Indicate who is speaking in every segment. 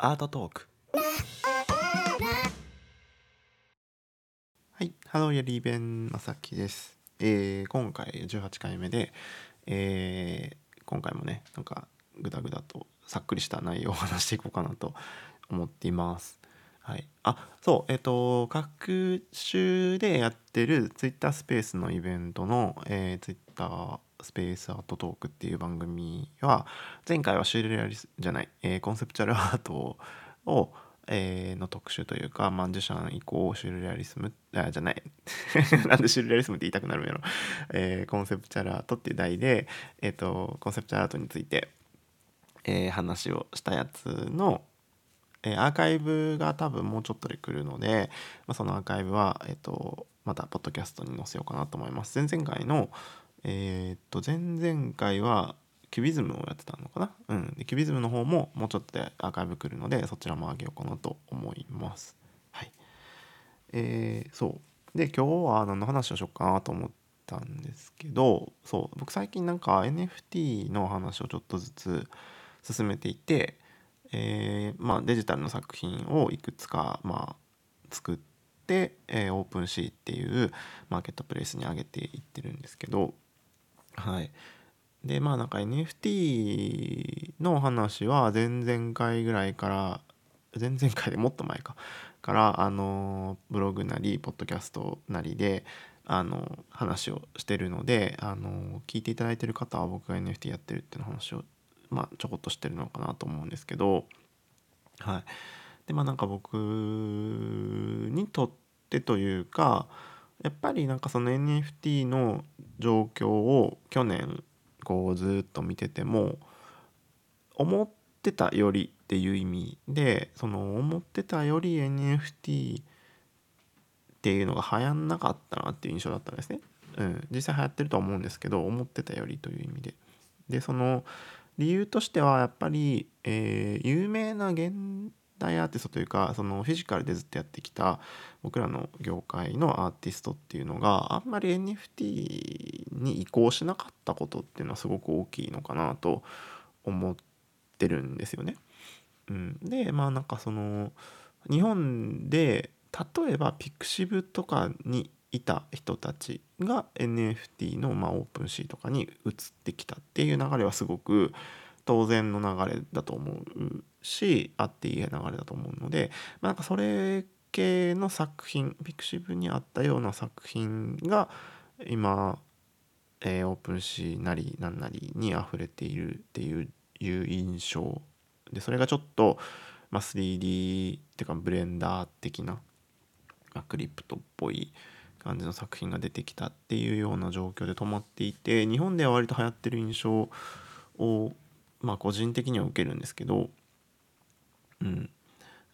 Speaker 1: アートトーク。はいハローやリーベンまさきです、えー今回18回目で、えー今回もねなんかグダグダとさっくりした内容を話していこうかなと思っています。はい、あそうえっ、と隔週でやってるツイッタースペースのイベントの、えー、ツイッタースペースアートトークっていう番組は前回はシュールレアリスじゃない、えーコンセプチュアルアートを、えーの特集というかマンジュシャン以降シュールレアリスムあじゃない。なんでシュールレアリスムって言いたくなるんやろ、えーコンセプチュアルアートっていう題で、えー、とコンセプチュアルアートについて、えー話をしたやつの、えーアーカイブが多分もうちょっとで来るので、まあ、そのアーカイブは、えー、とまたポッドキャストに載せようかなと思います。前々回のえーっと前々回はキュビズムをやってたのかな？うん。でキュビズムの方ももうちょっとでアーカイブ来るのでそちらも上げようかなと思います。はい。えーそう。で今日は何の話をしようかなと思ったんですけどそう。僕最近なんか NFT の話をちょっとずつ進めていてえーまあ、デジタルの作品をいくつか、まあ、作って、えー、 OpenSea っていうマーケットプレイスに上げていってるんですけどはい。でまあなんか NFT の話は前々回ぐらいから前々回で もっと前か。からあのブログなりポッドキャストなりであの話をしてるのであの聞いていただいてる方は僕が NFT やってるっていう話をまあちょこっとしてるのかなと思うんですけどはい。でまあなんか僕にとってというかやっぱりなんかその NFT の状況を去年こうずっと見てても思ってたよりっていう意味でその思ってたより NFT っていうのが流行んなかったなっていう印象だったんですね。うん、実際流行ってるとは思うんですけど思ってたよりという意味で。でその理由としてはやっぱり、えー有名な現代アーティストというかそのフィジカルでずっとやってきた僕らの業界のアーティストっていうのがあんまり NFT に移行しなかったことっていうのはすごく大きいのかなと思ってるんですよね。うん、でまあなんかその日本で例えば pixiv とかにいた人たちが NFT のまあ OpenSea とかに移ってきたっていう流れはすごく当然の流れだと思うしあっていい流れだと思うので、まあ、なんかそれ系の作品ピクシブにあったような作品が今、えーオープンシーなりなんなりに溢れているっていう印象。でそれがちょっと、まあ、3D っていうかブレンダー的なまあ crypto っぽい感じの作品が出てきたっていうような状況で止まっていて日本では割と流行ってる印象をまあ個人的には受けるんですけどうん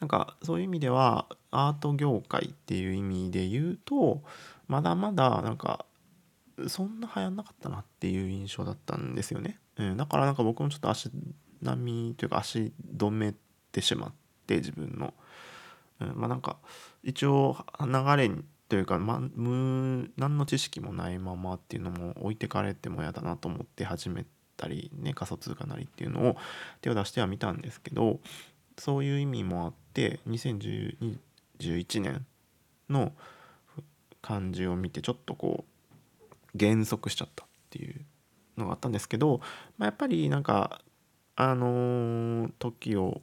Speaker 1: なんかそういう意味ではアート業界っていう意味で言うとまだまだなんかそんな流行んなかったなっていう印象だったんですよね。うん、だからなんか僕もちょっと足並みというか足止めてしまって自分の。うん、まあなんか一応流れにというか、ま、無何の知識もないままっていうのも置いてかれても嫌だなと思って始めたりね仮想通貨なりっていうのを手を出してはみたんですけどそういう意味もあって2011年の感じを見てちょっとこう減速しちゃったっていうのがあったんですけど、まあ、やっぱりなんかあのー時を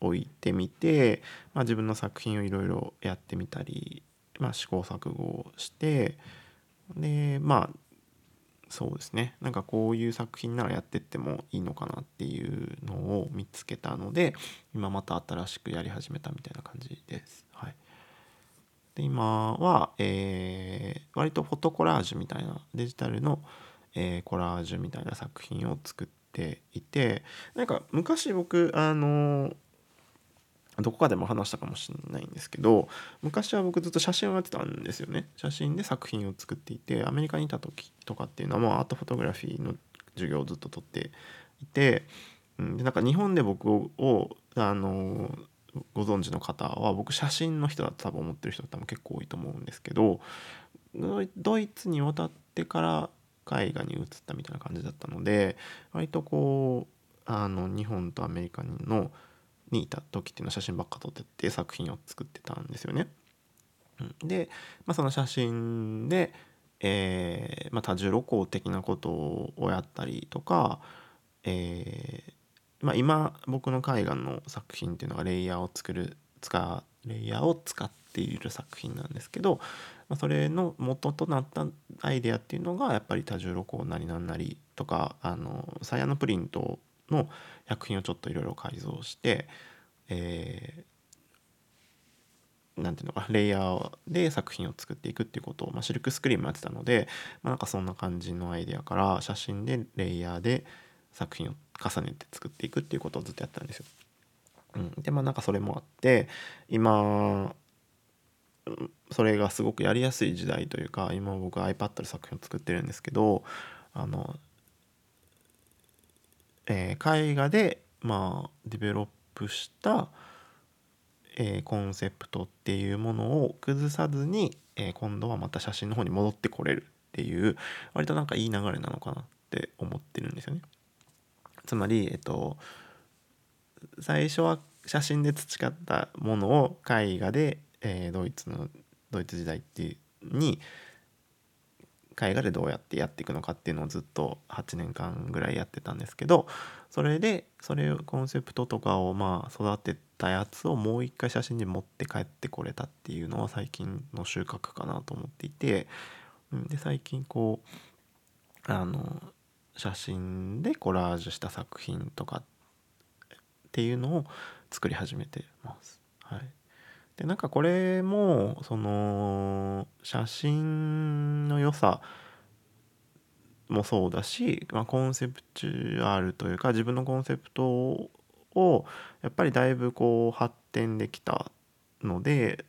Speaker 1: 置いてみて、まあ、自分の作品をいろいろやってみたり、まあ、試行錯誤をしてでまあそうですねなんかこういう作品ならやってってもいいのかなっていうのを見つけたので今また新しくやり始めたみたいな感じです。はい、で今は、えー割とフォトコラージュみたいなデジタルの、えーコラージュみたいな作品を作っていてなんか昔僕あのどこかでも話したかもしれないんですけど昔は僕ずっと写真をやってたんですよね。写真で作品を作っていてアメリカにいた時とかっていうのはもうアートフォトグラフィーの授業をずっと取っていて、うん、でなんか日本で僕をあのご存知の方は僕写真の人だと多分思ってる人多分結構多いと思うんですけどドイツに渡ってから絵画に移ったみたいな感じだったので割とこうあの日本とアメリカのにいた時っていうのは写真ばっか撮ってて作品を作ってたんですよね。うん、で、まあ、その写真で、えーまあ、多重露光的なことをやったりとか、えーまあ、今僕の絵画の作品っていうのがレイヤーを作る使うレイヤーを使っている作品なんですけど、まあ、それの元となったアイデアっていうのがやっぱり多重露光なりなんなりとかあのサイヤのプリントの薬品をちょっといろいろ改造して、えー、なんていうのかレイヤーで作品を作っていくっていうことを、まあ、シルクスクリーンもやってたので、まあ、なんかそんな感じのアイデアから写真でレイヤーで作品を重ねて作っていくっていうことをずっとやったんですよ。うん、でまあなんかそれもあって今それがすごくやりやすい時代というか今僕 iPad で作品を作ってるんですけどあのえー、絵画でまあデベロップした、えー、コンセプトっていうものを崩さずに、えー、今度はまた写真の方に戻ってこれるっていう割となんかいい流れなのかなって思ってるんですよね。つまり、えっと、最初は写真で培ったものを絵画で、えー、ドイツのドイツ時代っていうに絵画でどうやってやっていくのかっていうのをずっと8年間ぐらいやってたんですけどそれでそれコンセプトとかをまあ育てたやつをもう一回写真に持って帰ってこれたっていうのは最近の収穫かなと思っていてで最近こうあの写真でコラージュした作品とかっていうのを作り始めてます。はい、でなんかこれもその写真の良さもそうだし、まあ、コンセプチュアルというか自分のコンセプトをやっぱりだいぶこう発展できたので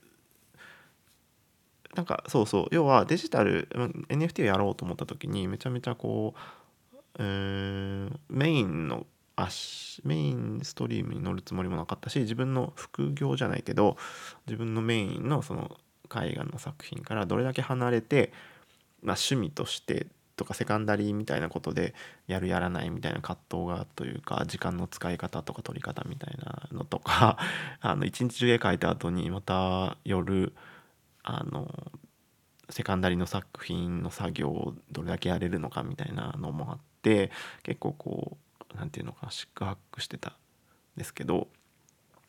Speaker 1: なんかそうそう要はデジタル NFT をやろうと思った時にめちゃめちゃこう、えー、メインの足メインストリームに乗るつもりもなかったし自分の副業じゃないけど自分のメインのその絵画の作品からどれだけ離れて、まあ、趣味としてとかセカンダリーみたいなことでやるやらないみたいな葛藤がというか時間の使い方とか取り方みたいなのとか あの一日中絵描いた後にまた夜あのセカンダリーの作品の作業をどれだけやれるのかみたいなのもあって結構こう何て言うのかなシックハックしてたんですけど、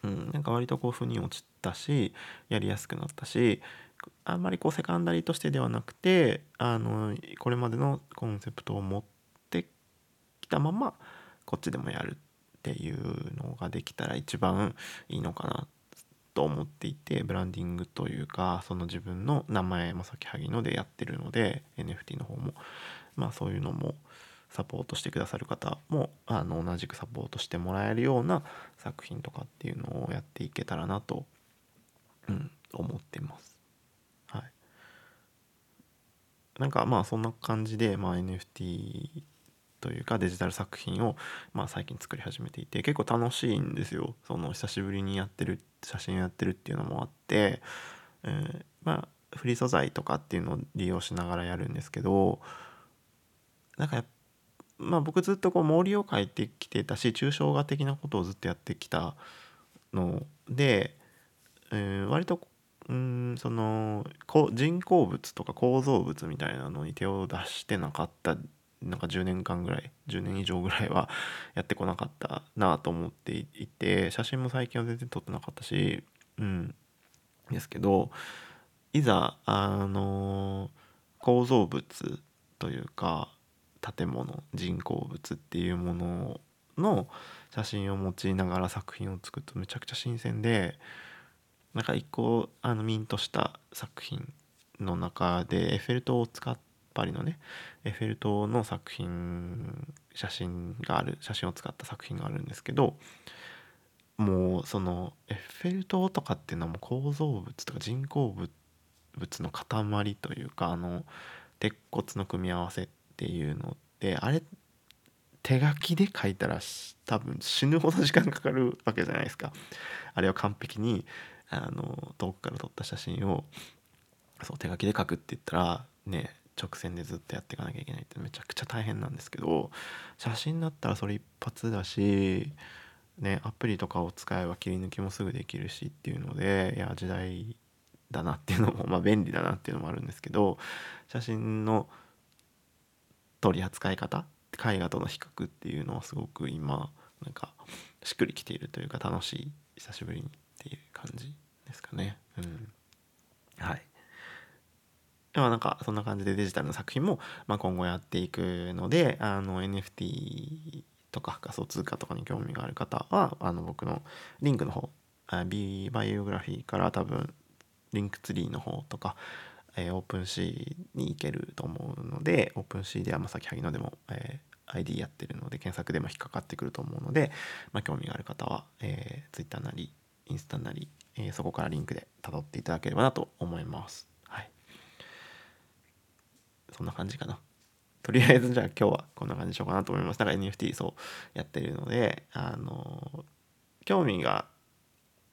Speaker 1: うん、なんか割とこう腑に落ちたしやりやすくなったしあんまりこうセカンダリーとしてではなくてあのこれまでのコンセプトを持ってきたままこっちでもやるっていうのができたら一番いいのかなと思っていてブランディングというかその自分の名前もさきはぎのでやってるので NFT の方もまあそういうのもサポートしてくださる方もあの同じくサポートしてもらえるような作品とかっていうのをやっていけたらなと、うん、思ってます。はい、なんかまあそんな感じで、まあ、NFT というかデジタル作品を、まあ、最近作り始めていて結構楽しいんですよその久しぶりにやってる写真やってるっていうのもあって、えー、まあフリー素材とかっていうのを利用しながらやるんですけどなんかやっまあ、僕ずっとこう森を描いてきてたし抽象画的なことをずっとやってきたので、えー、割とうんその人工物とか構造物みたいなのに手を出してなかったなんか10年間ぐらい10年以上ぐらいは やってこなかったなと思っていて写真も最近は全然撮ってなかったしうんですけどいざあの構造物というか建物人工物っていうものの写真を用いながら作品を作るとめちゃくちゃ新鮮でなんか一個あのミントした作品の中でエッフェル塔を使っパリのねエッフェル塔の作品写真がある写真を使った作品があるんですけどもうそのエッフェル塔とかっていうのはもう構造物とか人工物の塊というかあの鉄骨の組み合わせっていうのってあれ手書きで書いたら多分死ぬほど時間かかるわけじゃないですか。あれを完璧にあの遠くから撮った写真をそう手書きで書くって言ったらね直線でずっとやっていかなきゃいけないってめちゃくちゃ大変なんですけど写真だったらそれ一発だしねアプリとかを使えば切り抜きもすぐできるしっていうのでいや時代だなっていうのもまあ便利だなっていうのもあるんですけど写真の取り扱い方絵画との比較っていうのはすごく今なんかしっくりきているというか楽しい久しぶりにっていう感じですかね。うん、はいではなんかそんな感じでデジタルの作品も、まあ、今後やっていくのであの NFT とか仮想通貨とかに興味がある方はあの僕のリンクの方 B バイオグラフィーから多分リンクツリーの方とか、えー、オープンシーに行けると思うのでオープンシーではまさきはぎのでも、えー、ID やってるので検索でも引っかかってくると思うので、まあ、興味がある方は、えー、Twitter なりインスタなり、えー、そこからリンクで辿っていただければなと思います。はい。そんな感じかな。とりあえずじゃあ今日はこんな感じにしようかなと思います。だから NFT そうやってるので、あの興味が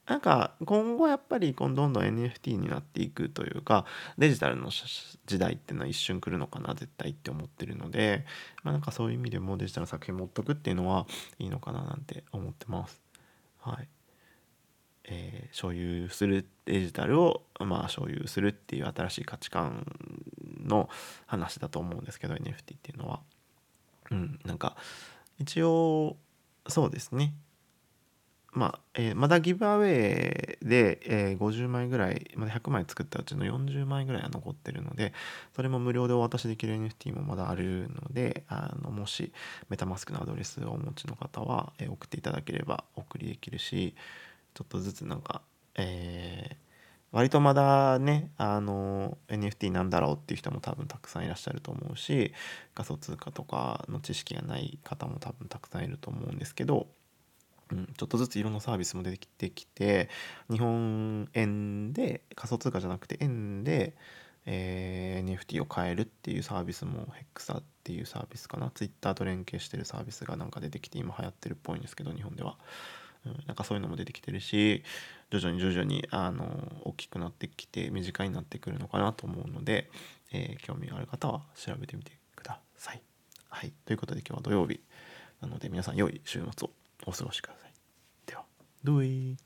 Speaker 1: なんか今後やっぱりどんどん NFT になっていくというかデジタルの時代っていうのは一瞬来るのかな絶対って思ってるのでまあなんかそういう意味でもデジタルの作品持っとくっていうのはいいのかななんて思ってます。はい。えー、所有するデジタルをまあ所有するっていう新しい価値観の話だと思うんですけど NFT っていうのは。うん、なんか一応そうですねまあ、えー、まだギブアウェイで、えー、50枚ぐらい、まだ100枚作ったうちの40枚ぐらいは残ってるので、それも無料でお渡しできる NFT もまだあるので、あのもしメタマスクのアドレスをお持ちの方は、えー、送っていただければお送りできるし、ちょっとずつなんか、えー、割とまだね、あの、NFT なんだろうっていう人も多分たくさんいらっしゃると思うし、仮想通貨とかの知識がない方も多分たくさんいると思うんですけど、うん、ちょっとずついろんなサービスも出てきてきて日本円で仮想通貨じゃなくて円で、えー、NFT を買えるっていうサービスもヘクサっていうサービスかな。Twitter と連携してるサービスがなんか出てきて今流行ってるっぽいんですけど日本では、うん、なんかそういうのも出てきてるし徐々に徐々にあの大きくなってきて身近になってくるのかなと思うので、えー、興味がある方は調べてみてください。はい、ということで今日は土曜日なので皆さん良い週末を。お過ごしください。では、どうい